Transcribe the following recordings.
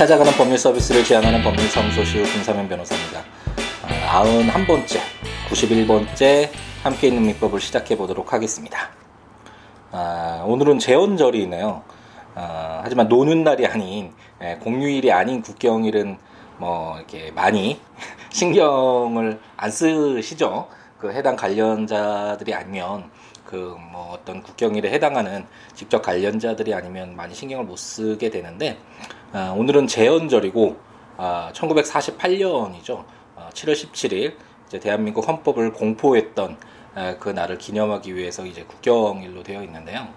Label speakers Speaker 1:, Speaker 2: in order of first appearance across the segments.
Speaker 1: 찾아가는 법률 서비스를 지향하는 법률사무소시우 김사면 변호사입니다. 91번째, 91번째 함께 있는 민법을 시작해 보도록 하겠습니다. 아, 오늘은 재원절이네요. 아, 하지만 노는 날이 아닌 예, 공휴일이 아닌 국경일은 뭐 이렇게 많이 신경을 안 쓰시죠. 그 해당 관련자들이 아니면 그 뭐 어떤 국경일에 해당하는 직접 관련자들이 아니면 많이 신경을 못 쓰게 되는데 아, 오늘은 재헌절이고 아, 1948년이죠. 아, 7월 17일 이제 대한민국 헌법을 공포했던 아, 그 날을 기념하기 위해서 이제 국경일로 되어 있는데요.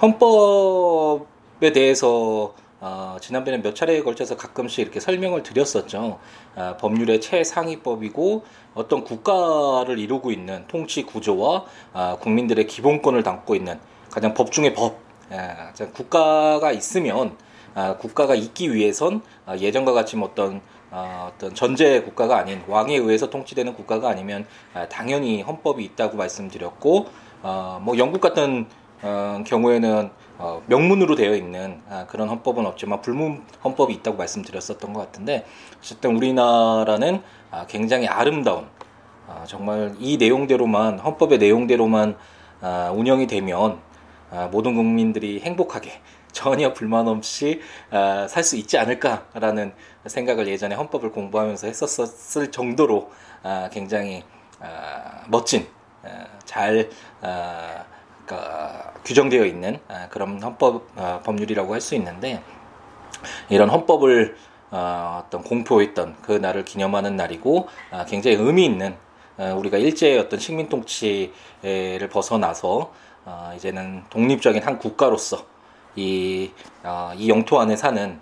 Speaker 1: 헌법에 대해서 어, 지난번에 몇 차례에 걸쳐서 가끔씩 이렇게 설명을 드렸었죠. 어, 법률의 최상위법이고 어떤 국가를 이루고 있는 통치 구조와 어, 국민들의 기본권을 담고 있는 가장 법 중의 법. 예, 국가가 있으면 어, 국가가 있기 위해선 어, 예전과 같이 뭐 어떤 어, 어떤 전제 국가가 아닌 왕에 의해서 통치되는 국가가 아니면 어, 당연히 헌법이 있다고 말씀드렸고 어, 뭐 영국 같은 어, 경우에는 어, 명문으로 되어 있는 아, 그런 헌법은 없지만 불문 헌법이 있다고 말씀드렸었던 것 같은데 어쨌든 우리나라는 아, 굉장히 아름다운 아, 정말 이 내용대로만 헌법의 내용대로만 아, 운영이 되면 아, 모든 국민들이 행복하게 전혀 불만 없이 아, 살수 있지 않을까라는 생각을 예전에 헌법을 공부하면서 했었을 정도로 아, 굉장히 아, 멋진 아, 잘 아, 그러니까 규정되어 있는 아, 그런 헌법 아, 법률이라고 할 수 있는데 이런 헌법을 어, 어떤 공포했던 그 날을 기념하는 날이고 아, 굉장히 의미 있는 우리가 일제의 어떤 식민 통치를 벗어나서 어, 이제는 독립적인 한 국가로서 이, 어, 이 영토 안에 사는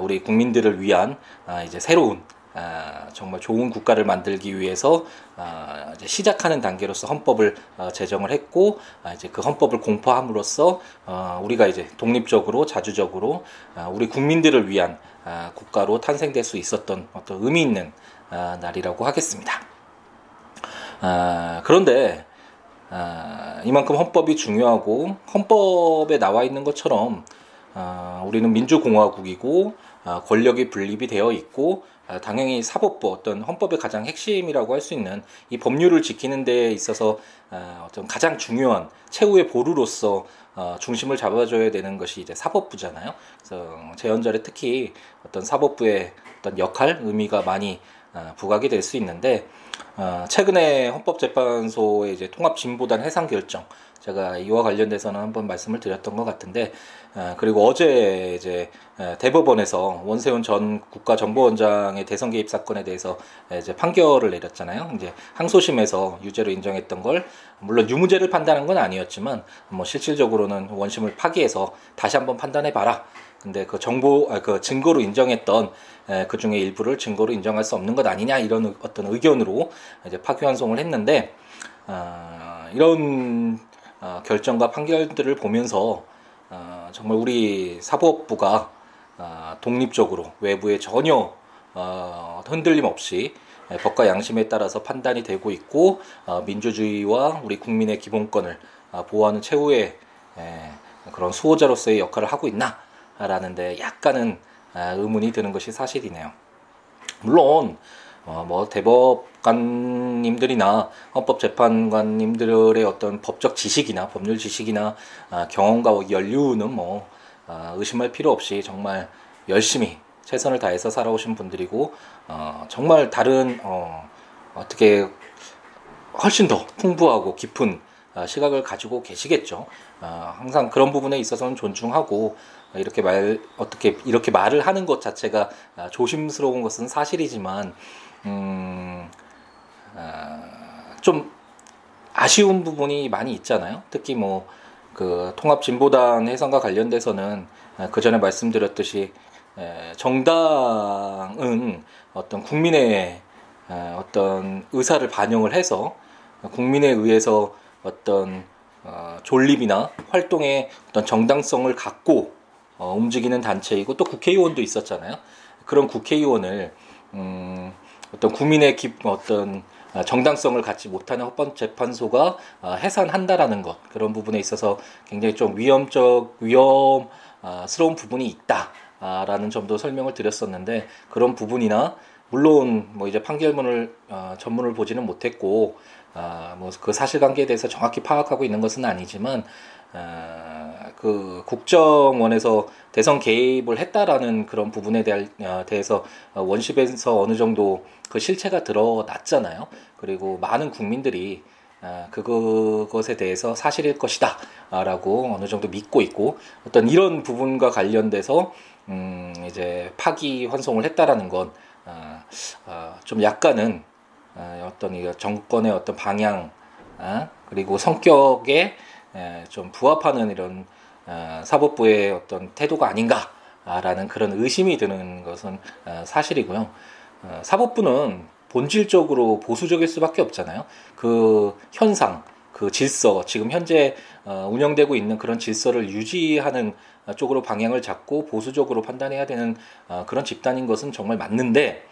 Speaker 1: 우리 국민들을 위한 이제 새로운 아, 정말 좋은 국가를 만들기 위해서 아, 시작하는 단계로서 헌법을 어, 제정을 했고 아, 이제 그 헌법을 공포함으로써 어, 우리가 이제 독립적으로 자주적으로 우리 국민들을 위한 국가로 탄생될 수 있었던 어떤 의미 있는 날이라고 하겠습니다. 그런데 이만큼 헌법이 중요하고 헌법에 나와 있는 것처럼 우리는 민주공화국이고 권력이 분립이 되어 있고 아, 당연히 사법부 어떤 헌법의 가장 핵심이라고 할 수 있는 이 법률을 지키는 데 있어서 아, 어떤 가장 중요한 최후의 보루로서 어, 중심을 잡아줘야 되는 것이 이제 사법부잖아요. 그래서 재헌절에 특히 어떤 사법부의 어떤 역할, 의미가 많이 아, 부각이 될 수 있는데 어, 최근에 헌법재판소의 이제 통합진보단 해상 결정 제가 이와 관련돼서는 한번 말씀을 드렸던 것 같은데 어, 그리고 어제 이제 어, 대법원에서 원세훈 전 국가정보원장의 대선 개입 사건에 대해서 이제 판결을 내렸잖아요. 이제 항소심에서 유죄로 인정했던 걸 물론 유무죄를 판단한 건 아니었지만 뭐 실질적으로는 원심을 파기해서 다시 한번 판단해 봐라. 근데 그 정보 아, 그 증거로 인정했던 그 중에 일부를 증거로 인정할 수 없는 것 아니냐 이런 어떤 의견으로 이제 파기환송을 했는데 어, 이런 어, 결정과 판결들을 보면서 어, 정말 우리 사법부가 어, 독립적으로 외부에 전혀 어, 흔들림 없이 법과 양심에 따라서 판단이 되고 있고 어, 민주주의와 우리 국민의 기본권을 어, 보호하는 최후의 에, 그런 수호자로서의 역할을 하고 있나 라는데 약간은 아, 의문이 드는 것이 사실이네요. 물론 어, 뭐 대법관님들이나 헌법재판관님들의 어떤 법적 지식이나 법률 지식이나 아, 경험과 연륜은 뭐 아, 의심할 필요 없이 정말 열심히 최선을 다해서 살아오신 분들이고 어, 정말 다른 어, 어떻게 훨씬 더 풍부하고 깊은 어, 시각을 가지고 계시겠죠. 어, 항상 그런 부분에 있어서는 존중하고 이렇게 말 어떻게 이렇게 말을 하는 것 자체가 아, 조심스러운 것은 사실이지만 음, 어, 좀 아쉬운 부분이 많이 있잖아요. 특히 뭐 그 통합 진보당 해상과 관련돼서는 아, 그 전에 말씀드렸듯이 정당은 어떤 국민의 어떤 의사를 반영을 해서 국민에 의해서 어떤 어, 존립이나 활동의 어떤 정당성을 갖고 어, 움직이는 단체이고 또 국회의원도 있었잖아요. 그런 국회의원을 음, 어떤 국민의 기, 어떤 아, 정당성을 갖지 못하는 헌법재판소가 아, 해산한다라는 것 그런 부분에 있어서 굉장히 좀 위험적 위험스러운 부분이 있다. 라는 점도 설명을 드렸었는데 그런 부분이나 물론 뭐 이제 판결문을 어, 전문을 보지는 못했고 아, 뭐 그 사실관계에 대해서 정확히 파악하고 있는 것은 아니지만 아, 그 국정원에서 대선 개입을 했다라는 그런 부분에 대한, 어, 대해서 원심에서 어느 정도 그 실체가 드러났잖아요. 그리고 많은 국민들이 아, 그것에 대해서 사실일 것이다 라고 어느 정도 믿고 있고 어떤 이런 부분과 관련돼서 음 이제 파기 환송을 했다라는 건좀 아, 아, 약간은 아, 어떤 이 정권의 어떤 방향 아, 그리고 성격에 에, 좀 부합하는 이런 아, 사법부의 어떤 태도가 아닌가라는 그런 의심이 드는 것은 아, 사실이고요. 아, 사법부는 본질적으로 보수적일 수밖에 없잖아요. 그 현상, 그 질서, 지금 현재 어, 운영되고 있는 그런 질서를 유지하는 쪽으로 방향을 잡고 보수적으로 판단해야 되는 어, 그런 집단인 것은 정말 맞는데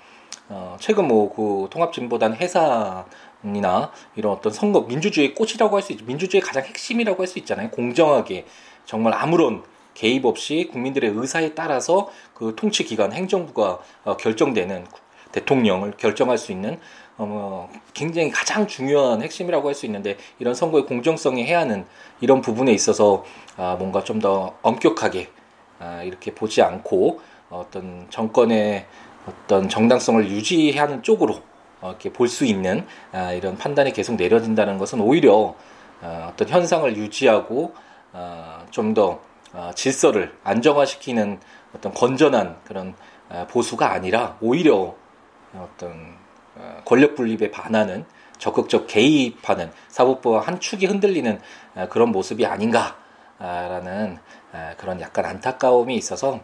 Speaker 1: 어, 최근 뭐 그 통합진보단 해산이나 이런 어떤 선거 민주주의 꽃이라고 할 수 있죠. 민주주의 가장 핵심이라고 할 수 있잖아요. 공정하게 정말 아무런 개입 없이 국민들의 의사에 따라서 그 통치 기관 행정부가 어, 결정되는 대통령을 결정할 수 있는 어, 뭐 굉장히 가장 중요한 핵심이라고 할 수 있는데 이런 선거의 공정성이 해야 하는 이런 부분에 있어서 아, 뭔가 좀 더 엄격하게 아, 이렇게 보지 않고 어떤 정권의 어떤 정당성을 유지하는 쪽으로 어, 이렇게 볼 수 있는 아, 이런 판단이 계속 내려진다는 것은 오히려 어, 어떤 현상을 유지하고 어, 좀더 질서를 안정화시키는 어떤 건전한 그런 보수가 아니라 오히려 어떤 권력 분립에 반하는 적극적 개입하는 사법부와 한 축이 흔들리는 그런 모습이 아닌가라는 그런 약간 안타까움이 있어서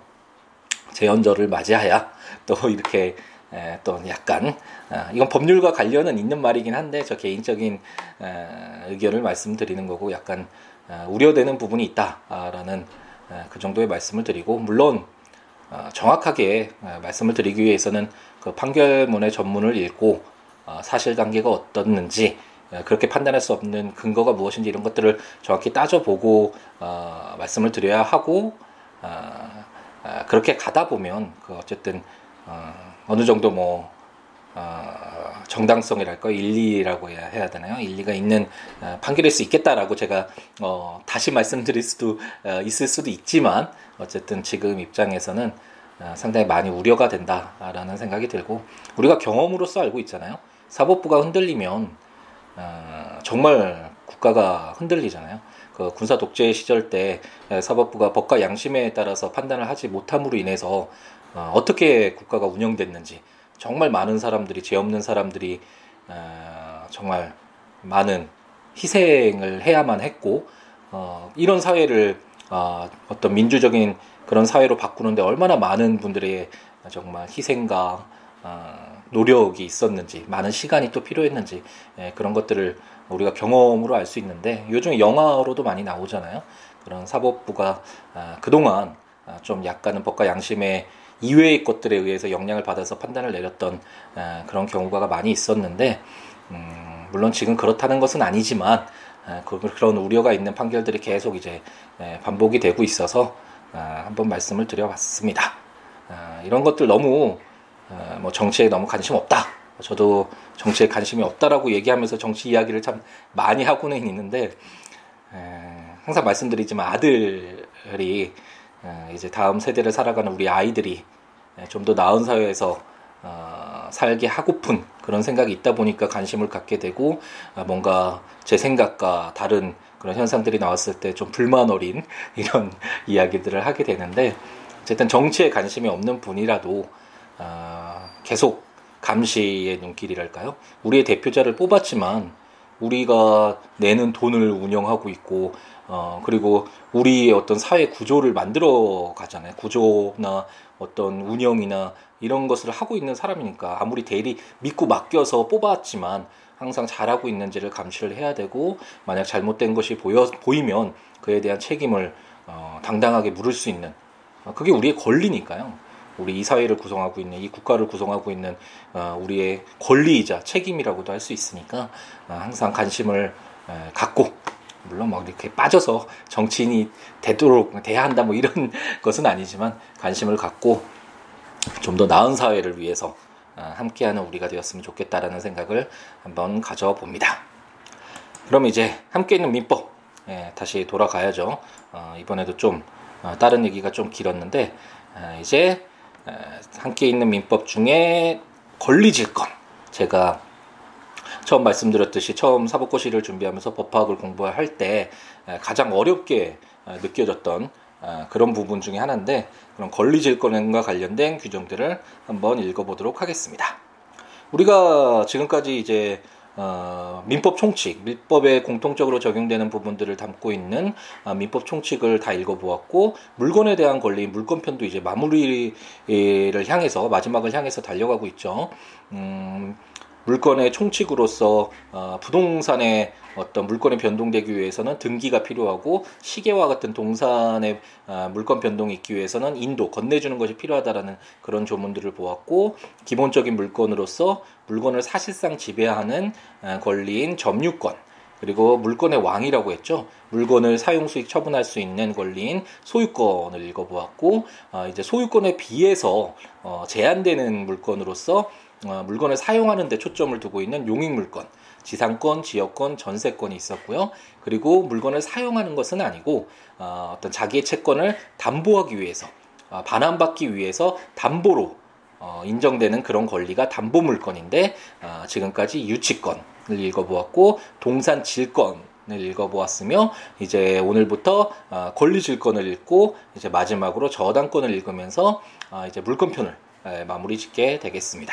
Speaker 1: 재연절을 맞이하여 또 이렇게 에, 또 약간 아, 이건 법률과 관련은 있는 말이긴 한데 저 개인적인 에, 의견을 말씀드리는 거고 약간 아, 우려되는 부분이 있다라는 에, 그 정도의 말씀을 드리고 물론 어, 정확하게 말씀을 드리기 위해서는 그 판결문의 전문을 읽고 어, 사실 관계가 어떻는지 그렇게 판단할 수 없는 근거가 무엇인지 이런 것들을 정확히 따져보고 어, 말씀을 드려야 하고 아, 그렇게 가다 보면 그 어쨌든 어, 어느 정도 뭐 어, 정당성이랄까 일리라고 해야, 해야 되나요? 일리가 있는 어, 판결일 수 있겠다라고 제가 어, 다시 말씀드릴 수도 어, 있을 수도 있지만 어쨌든 지금 입장에서는 어, 상당히 많이 우려가 된다라는 생각이 들고 우리가 경험으로서 알고 있잖아요. 사법부가 흔들리면 어, 정말 국가가 흔들리잖아요. 그 군사 독재 시절 때 사법부가 법과 양심에 따라서 판단을 하지 못함으로 인해서 어, 어떻게 국가가 운영됐는지 정말 많은 사람들이 죄 없는 사람들이 어, 정말 많은 희생을 해야만 했고 어, 이런 사회를 어, 어떤 민주적인 그런 사회로 바꾸는데 얼마나 많은 분들의 정말 희생과 어, 노력이 있었는지 많은 시간이 또 필요했는지 예, 그런 것들을 우리가 경험으로 알 수 있는데 요즘 영화로도 많이 나오잖아요. 그런 사법부가 아, 그동안 아, 좀 약간은 법과 양심의 이외의 것들에 의해서 영향을 받아서 판단을 내렸던 아, 그런 경우가 많이 있었는데 음, 물론 지금 그렇다는 것은 아니지만 아, 그, 그런 우려가 있는 판결들이 계속 이제 에, 반복이 되고 있어서 아, 한번 말씀을 드려봤습니다. 아, 이런 것들 너무 아, 뭐 정치에 너무 관심 없다 저도 정치에 관심이 없다라고 얘기하면서 정치 이야기를 참 많이 하고는 있는데 에, 항상 말씀드리지만 아들이 에, 이제 다음 세대를 살아가는 우리 아이들이 좀 더 나은 사회에서 어, 살게 하고픈 그런 생각이 있다 보니까 관심을 갖게 되고 아, 뭔가 제 생각과 다른 그런 현상들이 나왔을 때 좀 불만 어린 이런 이야기들을 하게 되는데 어쨌든 정치에 관심이 없는 분이라도 어, 계속 감시의 눈길이랄까요? 우리의 대표자를 뽑았지만 우리가 내는 돈을 운영하고 있고 어 그리고 우리의 어떤 사회 구조를 만들어 가잖아요. 구조나 어떤 운영이나 이런 것을 하고 있는 사람이니까 아무리 대리 믿고 맡겨서 뽑았지만 항상 잘하고 있는지를 감시를 해야 되고 만약 잘못된 것이 보여 보이면 그에 대한 책임을 어 당당하게 물을 수 있는 어, 그게 우리의 권리니까요. 우리 이 사회를 구성하고 있는 이 국가를 구성하고 있는 어, 우리의 권리이자 책임이라고도 할 수 있으니까 어, 항상 관심을 갖고 물론 막 이렇게 빠져서 정치인이 되도록 돼야 한다 뭐 이런 것은 아니지만 관심을 갖고 좀 더 나은 사회를 위해서 아, 함께하는 우리가 되었으면 좋겠다라는 생각을 한번 가져봅니다. 그럼 이제 함께 있는 민법 예, 다시 돌아가야죠. 어, 이번에도 좀 어, 다른 얘기가 좀 길었는데 어, 이제 어, 함께 있는 민법 중에 권리질권 제가 처음 말씀드렸듯이 처음 사법고시를 준비하면서 법학을 공부할 때 가장 어렵게 느껴졌던 그런 부분 중에 하나인데 그런 권리질권과 관련된 규정들을 한번 읽어보도록 하겠습니다. 우리가 지금까지 이제 어, 민법 총칙, 민법에 공통적으로 적용되는 부분들을 담고 있는 어, 민법 총칙을 다 읽어보았고 물건에 대한 권리, 물건편도 이제 마무리를 향해서 마지막을 향해서 달려가고 있죠. 음, 물건의 총칙으로서 어, 부동산의 어떤 물건이 변동되기 위해서는 등기가 필요하고 시계와 같은 동산의 어, 물건 변동이 있기 위해서는 인도 건네주는 것이 필요하다라는 그런 조문들을 보았고 기본적인 물건으로서 물건을 사실상 지배하는 어, 권리인 점유권 그리고 물건의 왕이라고 했죠. 물건을 사용 수익 처분할 수 있는 권리인 소유권을 읽어보았고 어, 이제 소유권에 비해서 어, 제한되는 물건으로서 어, 물건을 사용하는 데 초점을 두고 있는 용익 물건, 지상권, 지역권, 전세권이 있었고요. 그리고 물건을 사용하는 것은 아니고 어, 어떤 자기의 채권을 담보하기 위해서 어, 반환받기 위해서 담보로 어, 인정되는 그런 권리가 담보 물건인데 어, 지금까지 유치권을 읽어보았고 동산 질권 을 읽어보았으며 이제 오늘부터 어, 권리 질권을 읽고 이제 마지막으로 저당권을 읽으면서 어, 이제 물건편을 마무리 짓게 되겠습니다.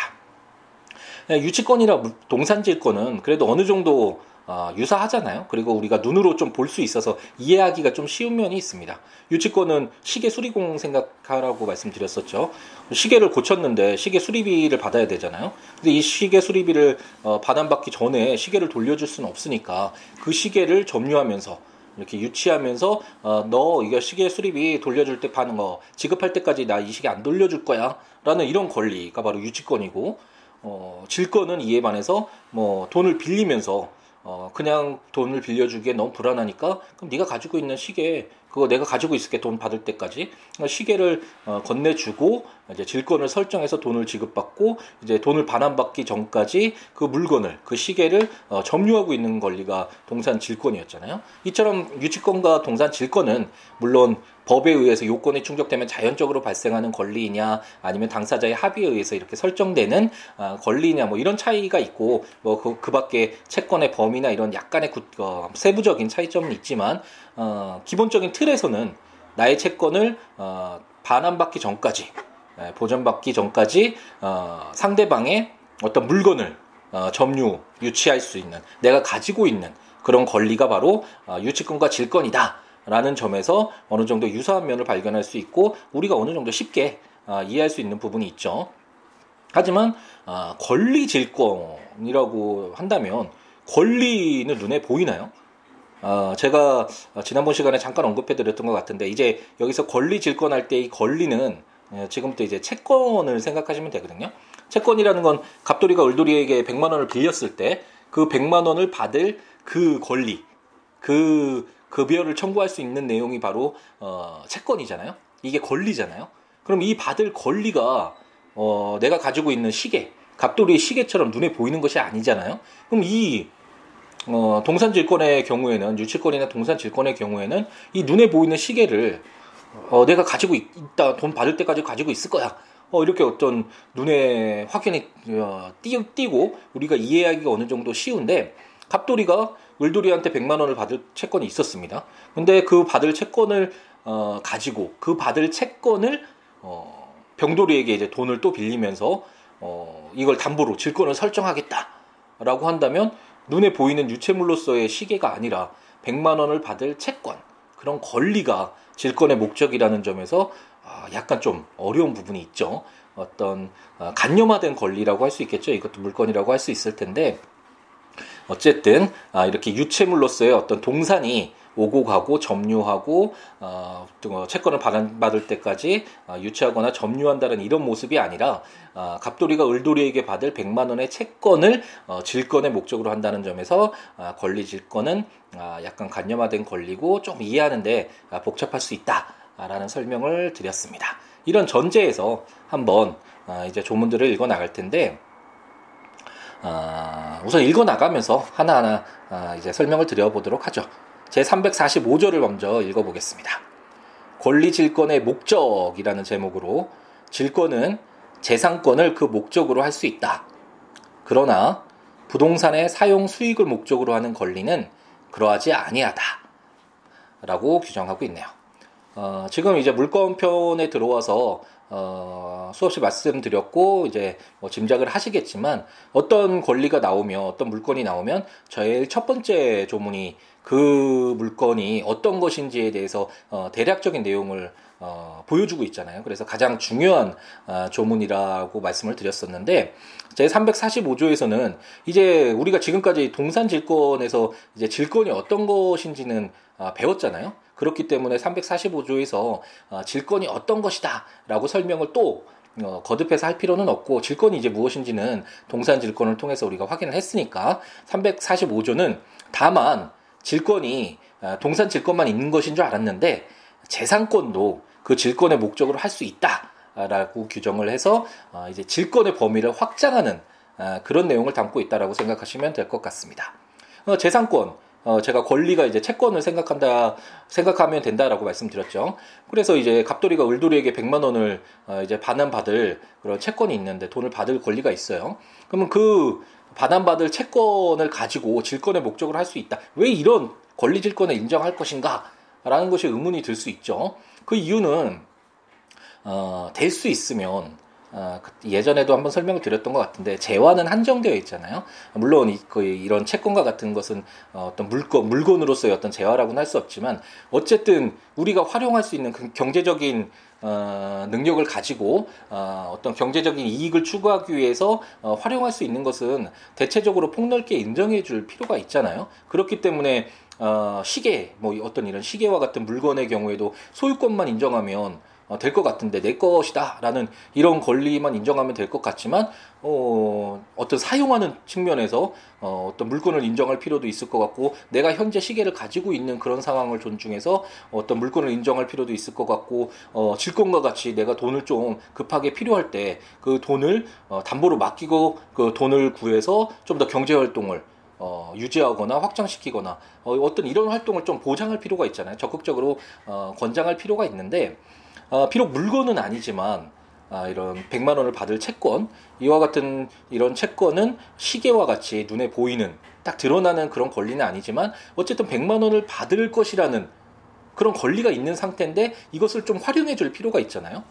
Speaker 1: 네, 유치권이나 동산 질권은 그래도 어느 정도 어, 유사하잖아요. 그리고 우리가 눈으로 좀 볼 수 있어서 이해하기가 좀 쉬운 면이 있습니다. 유치권은 시계 수리공 생각하라고 말씀드렸었죠. 시계를 고쳤는데 시계 수리비를 받아야 되잖아요. 근데 이 시계 수리비를 어, 반환받기 전에 시계를 돌려줄 수는 없으니까 그 시계를 점유하면서 이렇게 유치하면서 어, 너 이거 시계 수리비 돌려줄 때 파는 거 지급할 때까지 나 이 시계 안 돌려줄 거야 라는 이런 권리가 바로 유치권이고 어, 질거는 이에 반해서 뭐 돈을 빌리면서 어, 그냥 돈을 빌려주기에 너무 불안하니까 그럼 네가 가지고 있는 시계 그거 내가 가지고 있을게 돈 받을 때까지 그러니까 시계를 어, 건네주고 이제 질권을 설정해서 돈을 지급받고 이제 돈을 반환받기 전까지 그 물건을 그 시계를 어, 점유하고 있는 권리가 동산 질권이었잖아요. 이처럼 유치권과 동산 질권은 물론 법에 의해서 요건이 충족되면 자연적으로 발생하는 권리이냐 아니면 당사자의 합의에 의해서 이렇게 설정되는 어, 권리냐 뭐 이런 차이가 있고 뭐그 그 밖에 채권의 범위나 이런 약간의 구, 어, 세부적인 차이점은 있지만 어, 기본적인 틀에서는 나의 채권을 어, 반환받기 전까지 예, 보전받기 전까지 어, 상대방의 어떤 물건을 어, 점유 유치할 수 있는 내가 가지고 있는 그런 권리가 바로 어, 유치권과 질권이다. 라는 점에서 어느 정도 유사한 면을 발견할 수 있고 우리가 어느 정도 쉽게 어, 이해할 수 있는 부분이 있죠. 하지만 어, 권리 질권이라고 한다면 권리는 눈에 보이나요? 어, 제가 지난번 시간에 잠깐 언급해드렸던 것 같은데 이제 여기서 권리 질권할 때 이 권리는 예, 지금부터 이제 채권을 생각하시면 되거든요. 채권이라는 건 갑돌이가 을돌이에게 100만 원을 빌렸을 때 그 100만 원을 받을 그 권리, 그 급여를 청구할 수 있는 내용이 바로 어, 채권이잖아요. 이게 권리잖아요. 그럼 이 받을 권리가 어, 내가 가지고 있는 시계, 갑돌이의 시계처럼 눈에 보이는 것이 아니잖아요. 그럼 이 어, 동산 질권의 경우에는 유치권이나 동산 질권의 경우에는 이 눈에 보이는 시계를 어, 내가 가지고 있, 다돈 받을 때까지 가지고 있을 거야. 어, 이렇게 어떤 눈에 확연히 어, 띄, 띄고 우리가 이해하기가 어느 정도 쉬운데 갑돌이가 을돌이한테 100만 원을 받을 채권이 있었습니다. 근데 그 받을 채권을 어, 가지고 그 받을 채권을 어, 병돌이에게 이제 돈을 또 빌리면서 어, 이걸 담보로 질권을 설정하겠다라고 한다면 눈에 보이는 유체물로서의 시계가 아니라 100만 원을 받을 채권 그런 권리가 질권의 목적이라는 점에서 아, 약간 좀 어려운 부분이 있죠. 어떤 아, 간념화된 권리라고 할 수 있겠죠. 이것도 물건이라고 할 수 있을 텐데 어쨌든 아, 이렇게 유체물로서의 어떤 동산이 오고 가고 점유하고 어, 채권을 받을 때까지 어, 유치하거나 점유한다는 이런 모습이 아니라 어, 갑돌이가 을돌이에게 받을 100만 원의 채권을 어, 질권의 목적으로 한다는 점에서 어, 권리 질권은 어, 약간 관념화된 권리고 좀 이해하는데 어, 복잡할 수 있다라는 설명을 드렸습니다. 이런 전제에서 한번 어, 이제 조문들을 읽어 나갈 텐데 어, 우선 읽어 나가면서 하나하나 어, 이제 설명을 드려보도록 하죠. 제 345조를 먼저 읽어보겠습니다. 권리 질권의 목적이라는 제목으로 질권은 재산권을 그 목적으로 할 수 있다. 그러나 부동산의 사용 수익을 목적으로 하는 권리는 그러하지 아니하다. 라고 규정하고 있네요. 어, 지금 이제 물권편에 들어와서 어, 수없이 말씀드렸고 이제 뭐 짐작을 하시겠지만 어떤 권리가 나오면 어떤 물건이 나오면 제일 첫 번째 조문이 그 물건이 어떤 것인지에 대해서 어, 대략적인 내용을 어, 보여주고 있잖아요. 그래서 가장 중요한 어, 조문이라고 말씀을 드렸었는데 제 345조에서는 이제 우리가 지금까지 동산 질권에서 이제 질권이 어떤 것인지는 어, 배웠잖아요. 그렇기 때문에 345조에서 어, 질권이 어떤 것이다라고 설명을 또 어, 거듭해서 할 필요는 없고 질권이 이제 무엇인지는 동산 질권을 통해서 우리가 확인을 했으니까 345조는 다만 질권이 어, 동산 질권만 있는 것인 줄 알았는데 재산권도 그 질권의 목적으로 할 수 있다라고 규정을 해서 어, 이제 질권의 범위를 확장하는 어, 그런 내용을 담고 있다라고 생각하시면 될 것 같습니다. 어, 재산권 어, 제가 권리가 이제 채권을 생각한다, 생각하면 된다라고 말씀드렸죠. 그래서 이제 갑돌이가 을돌이에게 100만 원을 어, 이제 반환받을 그런 채권이 있는데 돈을 받을 권리가 있어요. 그러면 그 반환받을 채권을 가지고 질권의 목적을 할 수 있다. 왜 이런 권리 질권을 인정할 것인가? 라는 것이 의문이 들 수 있죠. 그 이유는, 어, 될 수 있으면, 어, 예전에도 한번 설명을 드렸던 것 같은데 재화는 한정되어 있잖아요. 물론 이, 그, 이런 채권과 같은 것은 어, 떤 물건 물건으로서의 어떤 재화라고는 할 수 없지만 어쨌든 우리가 활용할 수 있는 그 경제적인 어, 능력을 가지고 어, 어떤 경제적인 이익을 추구하기 위해서 어, 활용할 수 있는 것은 대체적으로 폭넓게 인정해 줄 필요가 있잖아요. 그렇기 때문에 어, 시계, 뭐 어떤 이런 시계와 같은 물건의 경우에도 소유권만 인정하면 어, 될 것 같은데 내 것이다라는 이런 권리만 인정하면 될 것 같지만 어, 어떤 사용하는 측면에서 어, 어떤 물건을 인정할 필요도 있을 것 같고 내가 현재 시계를 가지고 있는 그런 상황을 존중해서 어떤 물건을 인정할 필요도 있을 것 같고 어, 질권과 같이 내가 돈을 좀 급하게 필요할 때 그 돈을 어, 담보로 맡기고 그 돈을 구해서 좀 더 경제 활동을 어, 유지하거나 확장시키거나 어, 어떤 이런 활동을 좀 보장할 필요가 있잖아요. 적극적으로 어, 권장할 필요가 있는데 어, 비록 물건은 아니지만 아, 이런 100만 원을 받을 채권 이와 같은 이런 채권은 시계와 같이 눈에 보이는 딱 드러나는 그런 권리는 아니지만 어쨌든 100만 원을 받을 것이라는 그런 권리가 있는 상태인데 이것을 좀 활용해 줄 필요가 있잖아요.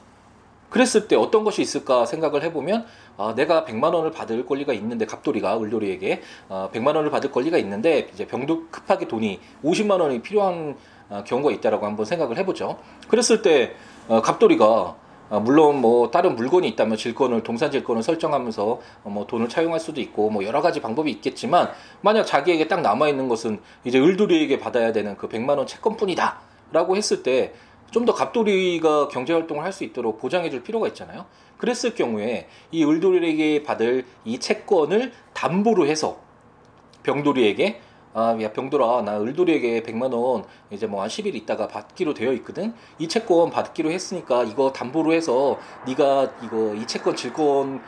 Speaker 1: 그랬을 때 어떤 것이 있을까 생각을 해보면 아, 내가 100만 원을 받을 권리가 있는데 갑돌이가 을돌이에게 아, 100만 원을 받을 권리가 있는데 이제 병도 급하게 돈이 50만 원이 필요한 아, 경우가 있다라고 한번 생각을 해보죠. 그랬을 때 어, 갑돌이가 어, 물론 뭐 다른 물건이 있다면 질권을 동산 질권을 설정하면서 어, 뭐 돈을 차용할 수도 있고 뭐 여러 가지 방법이 있겠지만 만약 자기에게 딱 남아 있는 것은 이제 을돌이에게 받아야 되는 그 100만 원 채권뿐이다라고 했을 때 좀 더 갑돌이가 경제 활동을 할 수 있도록 보장해 줄 필요가 있잖아요. 그랬을 경우에 이 을돌이에게 받을 이 채권을 담보로 해서 병돌이에게 아, 야, 병돌아, 나 을돌이에게 100만 원 이제 뭐 한 10일 있다가 받기로 되어 있거든. 이 채권 받기로 했으니까 이거 담보로 해서 네가 이거 이 채권 질권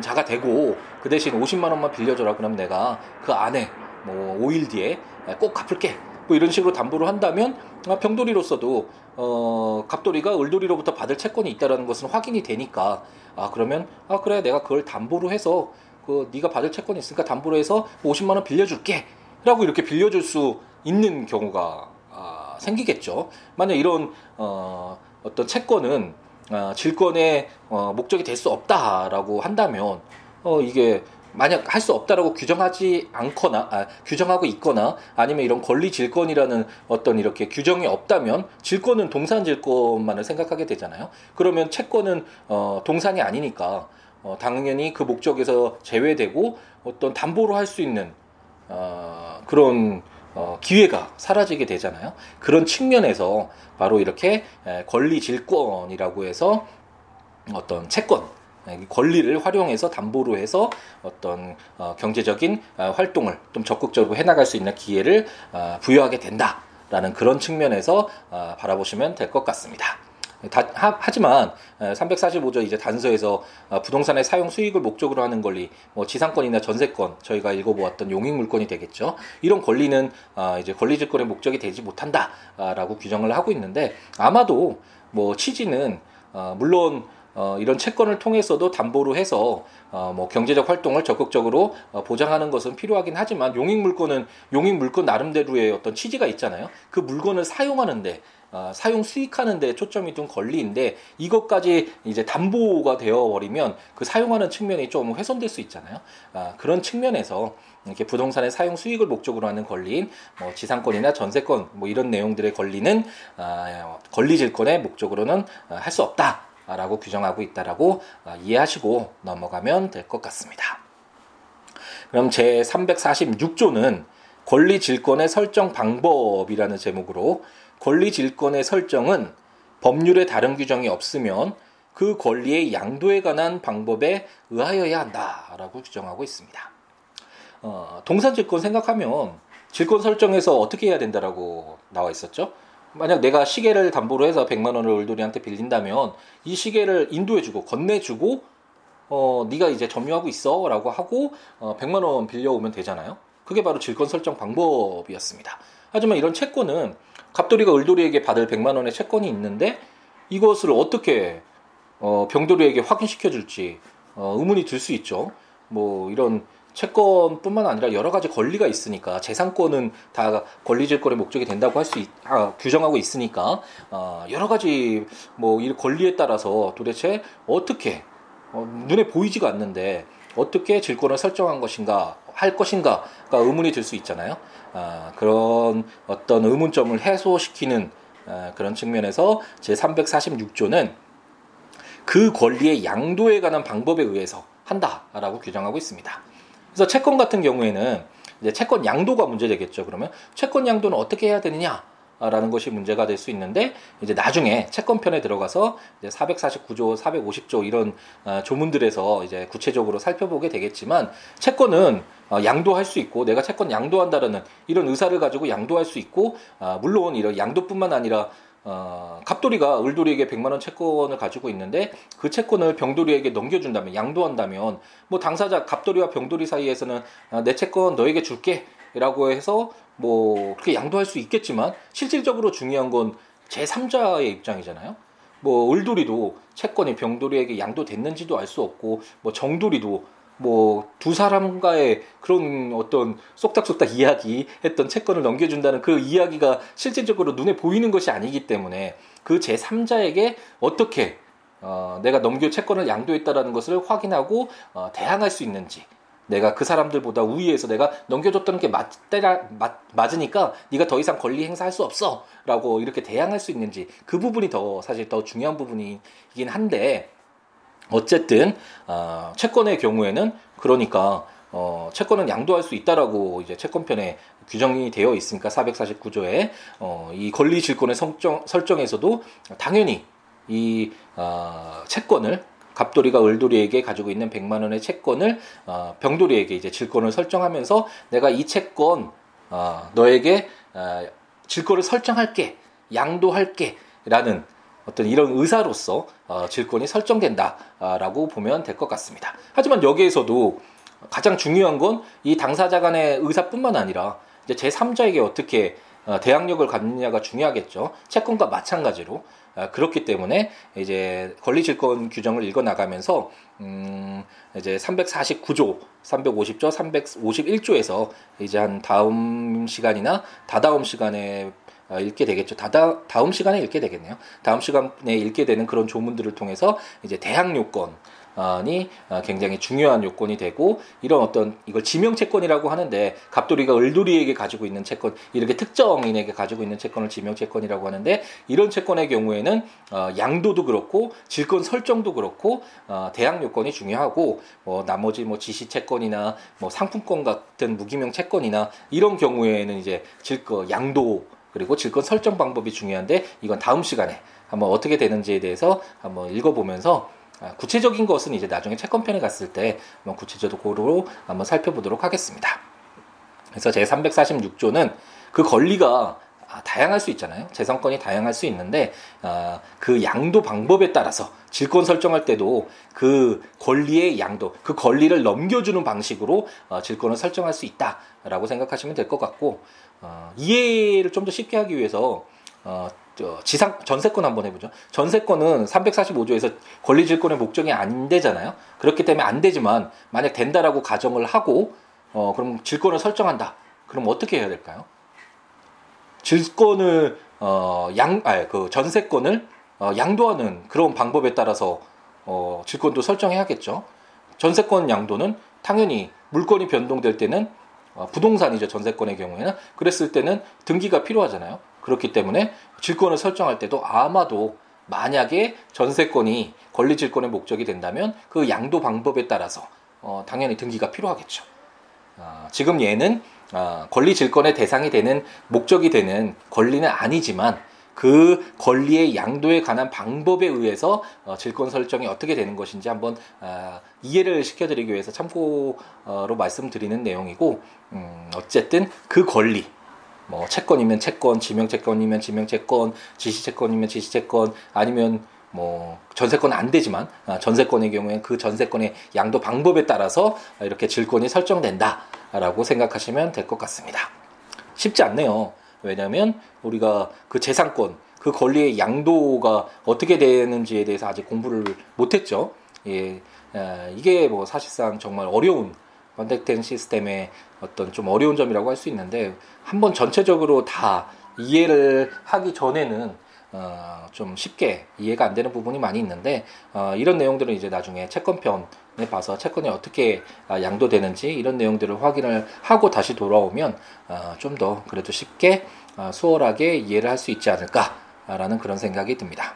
Speaker 1: 자가 되고 그 대신 50만 원만 빌려줘라. 그럼 내가 그 안에 뭐 5일 뒤에 꼭 갚을게. 뭐 이런 식으로 담보를 한다면 아, 병돌이로서도 어, 갑돌이가 을돌이로부터 받을 채권이 있다라는 것은 확인이 되니까 아 그러면 아 그래 내가 그걸 담보로 해서 그 네가 받을 채권이 있으니까 담보로 해서 50만 원 빌려줄게. 라고 이렇게 빌려줄 수 있는 경우가 아, 생기겠죠. 만약 이런 어, 어떤 채권은 어, 질권의 어, 목적이 될 수 없다라고 한다면 어, 이게 만약 할 수 없다라고 규정하지 않거나 아, 규정하고 있거나 아니면 이런 권리 질권이라는 어떤 이렇게 규정이 없다면 질권은 동산 질권만을 생각하게 되잖아요. 그러면 채권은 어, 동산이 아니니까 어, 당연히 그 목적에서 제외되고 어떤 담보로 할 수 있는 어, 그런 어, 기회가 사라지게 되잖아요. 그런 측면에서 바로 이렇게 권리 질권이라고 해서 어떤 채권 권리를 활용해서 담보로 해서 어떤 어, 경제적인 어, 활동을 좀 적극적으로 해나갈 수 있는 기회를 어, 부여하게 된다라는 그런 측면에서 어, 바라보시면 될 것 같습니다. 다, 하, 지만 345조 이제 단서에서 어, 부동산의 사용 수익을 목적으로 하는 권리, 뭐 지상권이나 전세권 저희가 읽어보았던 용익 물권이 되겠죠. 이런 권리는 어, 이제 권리질권의 목적이 되지 못한다라고 규정을 하고 있는데 아마도 뭐 취지는 어, 물론 어, 이런 채권을 통해서도 담보로 해서 어, 뭐 경제적 활동을 적극적으로 어, 보장하는 것은 필요하긴 하지만 용익 물건은 용익 물건 나름대로의 어떤 취지가 있잖아요. 그 물건을 사용하는데 어, 사용 수익하는 데 초점이 둔 권리인데 이것까지 이제 담보가 되어 버리면 그 사용하는 측면이 좀 훼손될 수 있잖아요. 아, 그런 측면에서 이렇게 부동산의 사용 수익을 목적으로 하는 권리인 뭐 지상권이나 전세권 뭐 이런 내용들의 권리는 아, 권리질권의 목적으로는 아, 할수 없다라고 규정하고 있다라고 아, 이해하시고 넘어가면 될 것 같습니다. 그럼 제 346조는 권리 질권의 설정 방법이라는 제목으로 권리 질권의 설정은 법률에 다른 규정이 없으면 그 권리의 양도에 관한 방법에 의하여야 한다라고 규정하고 있습니다. 어, 동산 질권 생각하면 질권 설정에서 어떻게 해야 된다라고 나와 있었죠? 만약 내가 시계를 담보로 해서 100만 원을 을돌이한테 빌린다면 이 시계를 인도해주고 건네주고 어 네가 이제 점유하고 있어라고 하고 어 100만 원 빌려오면 되잖아요. 그게 바로 질권 설정 방법이었습니다. 하지만 이런 채권은 갑돌이가 을돌이에게 받을 100만 원의 채권이 있는데 이것을 어떻게 어, 병돌이에게 확인시켜 줄지 어, 의문이 들 수 있죠. 뭐 이런 채권뿐만 아니라 여러 가지 권리가 있으니까 재산권은 다 권리질권의 목적이 된다고 할 수 아, 규정하고 있으니까 어, 여러 가지 뭐 이 권리에 따라서 도대체 어떻게 어, 눈에 보이지가 않는데 어떻게 질권을 설정한 것인가 할 것인가가 의문이 들 수 있잖아요. 아, 그런 어떤 의문점을 해소시키는 아, 그런 측면에서 제 346조는 그 권리의 양도에 관한 방법에 의해서 한다라고 규정하고 있습니다. 그래서 채권 같은 경우에는 이제 채권 양도가 문제되겠죠. 그러면 채권 양도는 어떻게 해야 되느냐? 라는 것이 문제가 될 수 있는데 이제 나중에 채권편에 들어가서 이제 449조, 450조 이런 어, 조문들에서 이제 구체적으로 살펴보게 되겠지만 채권은 어, 양도할 수 있고 내가 채권 양도한다라는 이런 의사를 가지고 양도할 수 있고 아, 물론 이런 양도뿐만 아니라 어, 갑돌이가 을돌이에게 100만 원 채권을 가지고 있는데 그 채권을 병돌이에게 넘겨준다면 양도한다면 뭐 당사자 갑돌이와 병돌이 사이에서는 아, 내 채권 너에게 줄게 라고 해서 뭐 그렇게 양도할 수 있겠지만 실질적으로 중요한 건 제3자의 입장이잖아요. 뭐 을돌이도 채권이 병돌이에게 양도됐는지도 알 수 없고 뭐 정돌이도 뭐 두 사람과의 그런 어떤 쏙닥쏙닥 이야기 했던 채권을 넘겨준다는 그 이야기가 실질적으로 눈에 보이는 것이 아니기 때문에 그 제3자에게 어떻게 어, 내가 넘겨 채권을 양도했다라는 것을 확인하고 어, 대항할 수 있는지 내가 그 사람들보다 우위에서 내가 넘겨줬다는 게 맞대라 맞, 맞으니까 네가 더 이상 권리 행사할 수 없어 라고 이렇게 대항할 수 있는지 그 부분이 더 사실 더 중요한 부분이긴 한데 어쨌든 어, 채권의 경우에는 그러니까 어, 채권은 양도할 수 있다라고 이제 채권편에 규정이 되어 있으니까 449조에 어, 이 권리 질권의 설정, 설정에서도 당연히 이 어, 채권을 갑돌이가 을돌이에게 가지고 있는 100만 원의 채권을 어, 병돌이에게 이제 질권을 설정하면서 내가 이 채권 어, 너에게 어, 질권을 설정할게 양도할게라는 어떤 이런 의사로서 어, 질권이 설정된다라고 보면 될 것 같습니다. 하지만 여기에서도 가장 중요한 건 이 당사자 간의 의사뿐만 아니라 이제 제3자에게 어떻게 어, 대항력을 갖느냐가 중요하겠죠. 채권과 마찬가지로 아, 그렇기 때문에 이제 권리질권 규정을 읽어 나가면서 음 이제 349조, 350조, 351조에서 이제 한 다음 시간이나 다다음 시간에 어, 읽게 되겠죠. 다다, 다음 시간에 읽게 되겠네요. 다음 시간에 읽게 되는 그런 조문들을 통해서 이제 대항 요건, 이 어, 굉장히 중요한 요건이 되고 이런 어떤 이걸 지명 채권이라고 하는데 갑돌이가 을돌이에게 가지고 있는 채권 이렇게 특정인에게 가지고 있는 채권을 지명 채권이라고 하는데 이런 채권의 경우에는 어, 양도도 그렇고 질권 설정도 그렇고 어, 대항 요건이 중요하고 뭐 나머지 뭐 지시 채권이나 뭐 상품권 같은 무기명 채권이나 이런 경우에는 이제 질거 양도 그리고 질권 설정 방법이 중요한데 이건 다음 시간에 한번 어떻게 되는지에 대해서 한번 읽어보면서 아, 구체적인 것은 이제 나중에 채권편에 갔을 때 한번 구체적으로 한번 살펴보도록 하겠습니다. 그래서 제 346조는 그 권리가 아, 다양할 수 있잖아요. 재산권이 다양할 수 있는데 어, 그 양도 방법에 따라서 질권 설정할 때도 그 권리의 양도, 그 권리를 넘겨주는 방식으로 어, 질권을 설정할 수 있다라고 생각하시면 될 것 같고 어, 이해를 좀 더 쉽게 하기 위해서 어, 저 지상 전세권 한번 해보죠. 전세권은 345조에서 권리질권의 목적이 안 되잖아요. 그렇기 때문에 안 되지만 만약 된다라고 가정을 하고 어 그럼 질권을 설정한다. 그럼 어떻게 해야 될까요? 질권을 어양 아그 전세권을 어, 양도하는 그런 방법에 따라서 어 질권도 설정해야겠죠. 전세권 양도는 당연히 물건이 변동될 때는 어, 부동산이죠 전세권의 경우에는 그랬을 때는 등기가 필요하잖아요. 그렇기 때문에 질권을 설정할 때도 아마도 만약에 전세권이 권리 질권의 목적이 된다면 그 양도 방법에 따라서 어, 당연히 등기가 필요하겠죠. 어, 지금 얘는 어, 권리 질권의 대상이 되는 목적이 되는 권리는 아니지만 그 권리의 양도에 관한 방법에 의해서 어, 질권 설정이 어떻게 되는 것인지 한번 어, 이해를 시켜드리기 위해서 참고로 말씀드리는 내용이고 음, 어쨌든 그 권리 뭐 채권이면 채권, 지명 채권이면 지명 채권, 지시 채권이면 지시 채권, 아니면 뭐 전세권 안 되지만 아, 전세권의 경우에 그 전세권의 양도 방법에 따라서 이렇게 질권이 설정된다라고 생각하시면 될 것 같습니다. 쉽지 않네요. 왜냐하면 우리가 그 재산권, 그 권리의 양도가 어떻게 되는지에 대해서 아직 공부를 못했죠. 예, 아, 이게 뭐 사실상 정말 어려운 컨택된 시스템의 어떤 좀 어려운 점이라고 할 수 있는데 한번 전체적으로 다 이해를 하기 전에는 어, 좀 쉽게 이해가 안 되는 부분이 많이 있는데 어, 이런 내용들은 이제 나중에 채권편에 봐서 채권이 어떻게 아, 양도되는지 이런 내용들을 확인을 하고 다시 돌아오면 어, 좀더 그래도 쉽게 어, 수월하게 이해를 할 수 있지 않을까라는 그런 생각이 듭니다.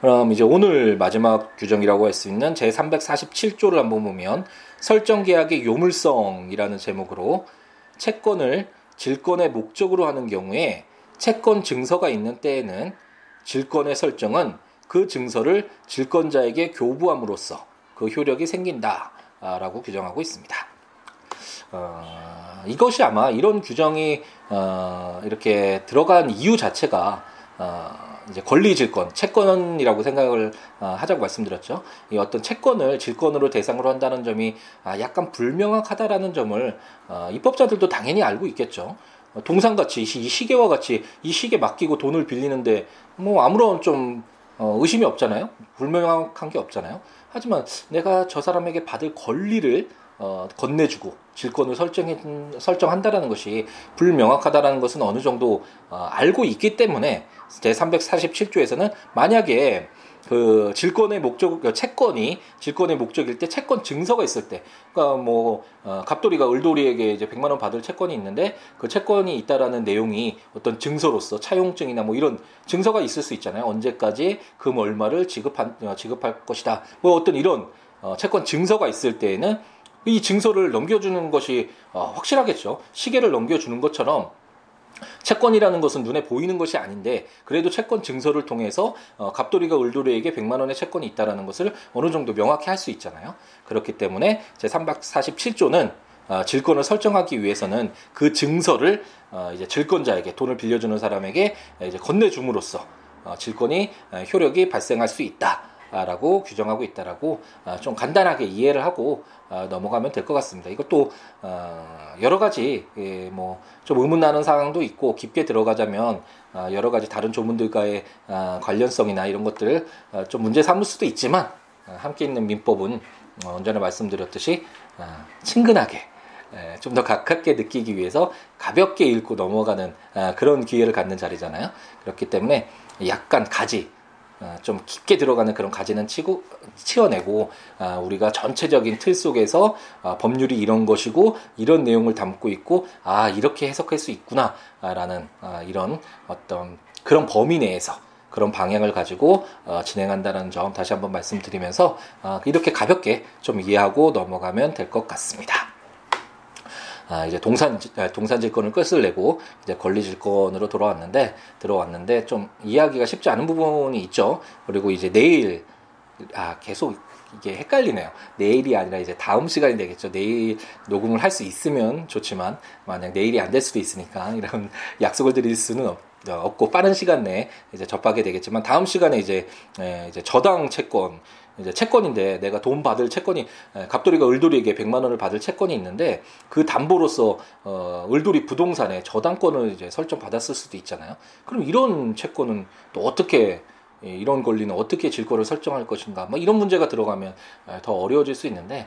Speaker 1: 그럼 이제 오늘 마지막 규정이라고 할 수 있는 제 347조를 한번 보면 설정 계약의 요물성이라는 제목으로 채권을 질권의 목적으로 하는 경우에 채권 증서가 있는 때에는 질권의 설정은 그 증서를 질권자에게 교부함으로써 그 효력이 생긴다라고 규정하고 있습니다. 어, 이것이 아마 이런 규정이 어, 이렇게 들어간 이유 자체가 어, 이제 권리 질권, 채권이라고 생각을 어, 하자고 말씀드렸죠. 이 어떤 채권을 질권으로 대상으로 한다는 점이 아, 약간 불명확하다라는 점을 어, 입법자들도 당연히 알고 있겠죠. 어, 동상같이 이 시계와 같이 이 시계 맡기고 돈을 빌리는데 뭐 아무런 좀 의심이 없잖아요. 불명확한 게 없잖아요. 하지만 내가 저 사람에게 받을 권리를 어, 건네주고 질권을 설정해, 설정한다라는 것이 불명확하다라는 것은 어느 정도 어, 알고 있기 때문에 제 347조에서는 만약에 그 질권의 목적, 그 채권이 질권의 목적일 때 채권 증서가 있을 때, 그러니까 뭐 어, 갑돌이가 을돌이에게 이제 100만 원 받을 채권이 있는데 그 채권이 있다라는 내용이 어떤 증서로서 차용증이나 뭐 이런 증서가 있을 수 있잖아요. 언제까지 금 얼마를 지급한 어, 지급할 것이다. 뭐 어떤 이런 어, 채권 증서가 있을 때에는 이 증서를 넘겨주는 것이 어, 확실하겠죠. 시계를 넘겨주는 것처럼 채권이라는 것은 눈에 보이는 것이 아닌데 그래도 채권 증서를 통해서 어, 갑돌이가 을돌이에게 100만 원의 채권이 있다라는 것을 어느 정도 명확히 할 수 있잖아요. 그렇기 때문에 제 347조는 어, 질권을 설정하기 위해서는 그 증서를 어, 이제 질권자에게 돈을 빌려주는 사람에게 이제 건네줌으로써 어, 질권이 어, 효력이 발생할 수 있다. 라고 규정하고 있다라고 어, 좀 간단하게 이해를 하고 어, 넘어가면 될 것 같습니다. 이것도 어, 여러 가지 예, 뭐좀 의문 나는 상황도 있고 깊게 들어가자면 여러 가지 다른 조문들과의 관련성이나 이런 것들을 좀 문제 삼을 수도 있지만 함께 있는 민법은 언제나 말씀드렸듯이 친근하게 예, 좀더 가깝게 느끼기 위해서 가볍게 읽고 넘어가는 그런 기회를 갖는 자리잖아요. 그렇기 때문에 약간 가지 어, 좀 깊게 들어가는 그런 과제는 치고 치워내고 아, 우리가 전체적인 틀 속에서 아, 법률이 이런 것이고 이런 내용을 담고 있고 아 이렇게 해석할 수 있구나라는 아, 이런 어떤 그런 범위 내에서 그런 방향을 가지고 어, 진행한다는 점 다시 한번 말씀드리면서 어, 이렇게 가볍게 좀 이해하고 넘어가면 될 것 같습니다. 아, 이제 동산 아, 동산 질권을 끝을 내고 이제 권리 질권으로 돌아왔는데 들어왔는데 좀 이해하기가 쉽지 않은 부분이 있죠. 그리고 이제 내일 아 계속 이게 헷갈리네요. 내일이 아니라 이제 다음 시간이 되겠죠. 내일 녹음을 할 수 있으면 좋지만 만약 내일이 안 될 수도 있으니까 이런 약속을 드릴 수는 없, 없고 빠른 시간 내에 이제 접하게 되겠지만 다음 시간에 이제 에, 이제 저당 채권 이제 채권인데 내가 돈 받을 채권이 갑돌이가 을돌이에게 100만 원을 받을 채권이 있는데 그 담보로서 어 을돌이 부동산에 저당권을 이제 설정 받았을 수도 있잖아요. 그럼 이런 채권은 또 어떻게 이런 권리는 어떻게 질거를 설정할 것인가 뭐 이런 문제가 들어가면 더 어려워질 수 있는데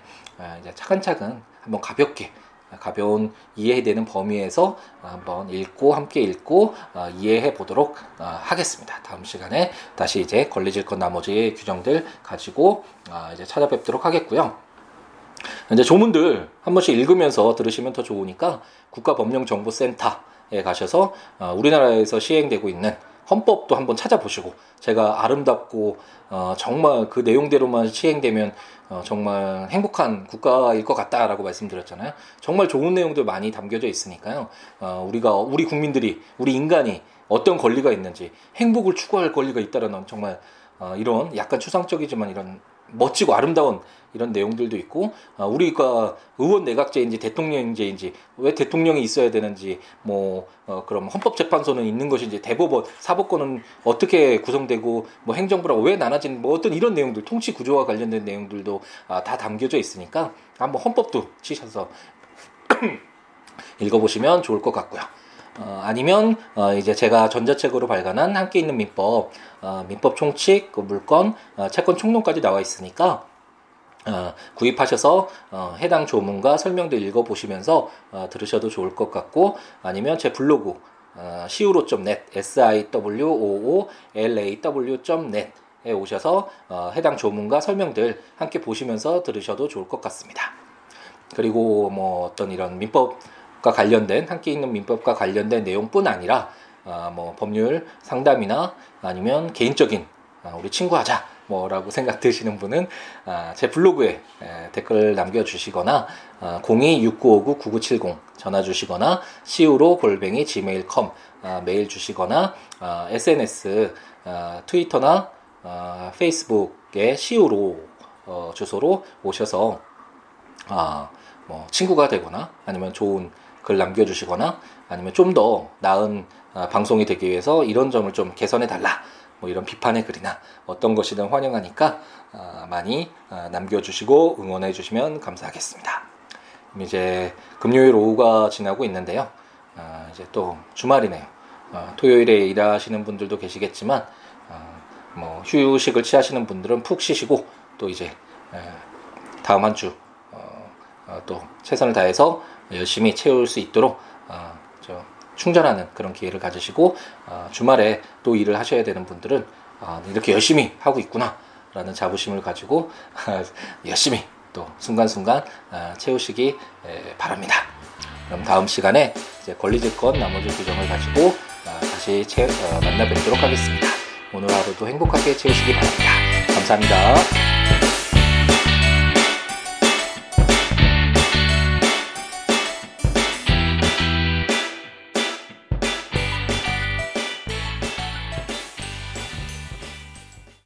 Speaker 1: 이제 차근차근 한번 가볍게 가벼운 이해되는 범위에서 한번 읽고 함께 읽고 어, 이해해 보도록 어, 하겠습니다. 다음 시간에 다시 이제 권리질권 나머지 규정들 가지고 어, 이제 찾아뵙도록 하겠고요. 이제 조문들 한 번씩 읽으면서 들으시면 더 좋으니까 국가법령정보센터에 가셔서 우리나라에서 시행되고 있는 헌법도 한번 찾아보시고 제가 아름답고 어, 정말 그 내용대로만 시행되면 어, 정말 행복한 국가일 것 같다라고 말씀드렸잖아요. 정말 좋은 내용들 많이 담겨져 있으니까요. 어, 우리가 우리 국민들이 우리 인간이 어떤 권리가 있는지 행복을 추구할 권리가 있다라는 정말 어, 이런 약간 추상적이지만 이런 멋지고 아름다운 이런 내용들도 있고 아, 우리가 의원 내각제인지 대통령제인지 왜 대통령이 있어야 되는지 뭐 어, 그럼 헌법재판소는 있는 것인지 대법원 사법권은 어떻게 구성되고 뭐 행정부라고 왜 나눠진 뭐 어떤 이런 내용들 통치 구조와 관련된 내용들도 아, 다 담겨져 있으니까 한번 헌법도 치셔서 읽어보시면 좋을 것 같고요. 어, 아니면 어, 이제 제가 전자책으로 발간한 함께 있는 민법, 어, 민법 총칙, 그 물건, 어, 채권 총론까지 나와 있으니까 어, 구입하셔서 어, 해당 조문과 설명들 읽어보시면서 어, 들으셔도 좋을 것 같고 아니면 제 블로그 어, siwo.net siwoolaw.net 에 오셔서 어, 해당 조문과 설명들 함께 보시면서 들으셔도 좋을 것 같습니다. 그리고 뭐 어떤 이런 민법과 관련된 함께 있는 민법과 관련된 내용뿐 아니라 어, 뭐 법률 상담이나 아니면 개인적인 어, 우리 친구하자 뭐라고 생각 드시는 분은 아, 제 블로그에 댓글 남겨주시거나 026959-9970 아, 전화 주시거나 siwo 골뱅이 gmail.com 아, 메일 주시거나 SNS 트위터나 페이스북에 siwo 어, 주소로 오셔서 뭐 친구가 되거나 아니면 좋은 글 남겨주시거나 아니면 좀 더 나은 방송이 되기 위해서 이런 점을 좀 개선해 달라 뭐 이런 비판의 글이나 어떤 것이든 환영하니까 어, 많이 어, 남겨주시고 응원해 주시면 감사하겠습니다. 이제 금요일 오후가 지나고 있는데요. 어, 이제 또 주말이네요. 토요일에 일하시는 분들도 계시겠지만 뭐 휴식을 취하시는 분들은 푹 쉬시고 또 이제 다음 한 주 또 최선을 다해서 열심히 채울 수 있도록 충전하는 그런 기회를 가지시고 어, 주말에 또 일을 하셔야 되는 분들은 어, 이렇게 열심히 하고 있구나라는 자부심을 가지고 열심히 또 순간순간 어, 채우시기 에, 바랍니다. 그럼 다음 시간에 이제 권리질권 나머지 규정을 가지고 어, 다시 채, 어, 만나 뵙도록 하겠습니다. 오늘 하루도 행복하게 채우시기 바랍니다. 감사합니다.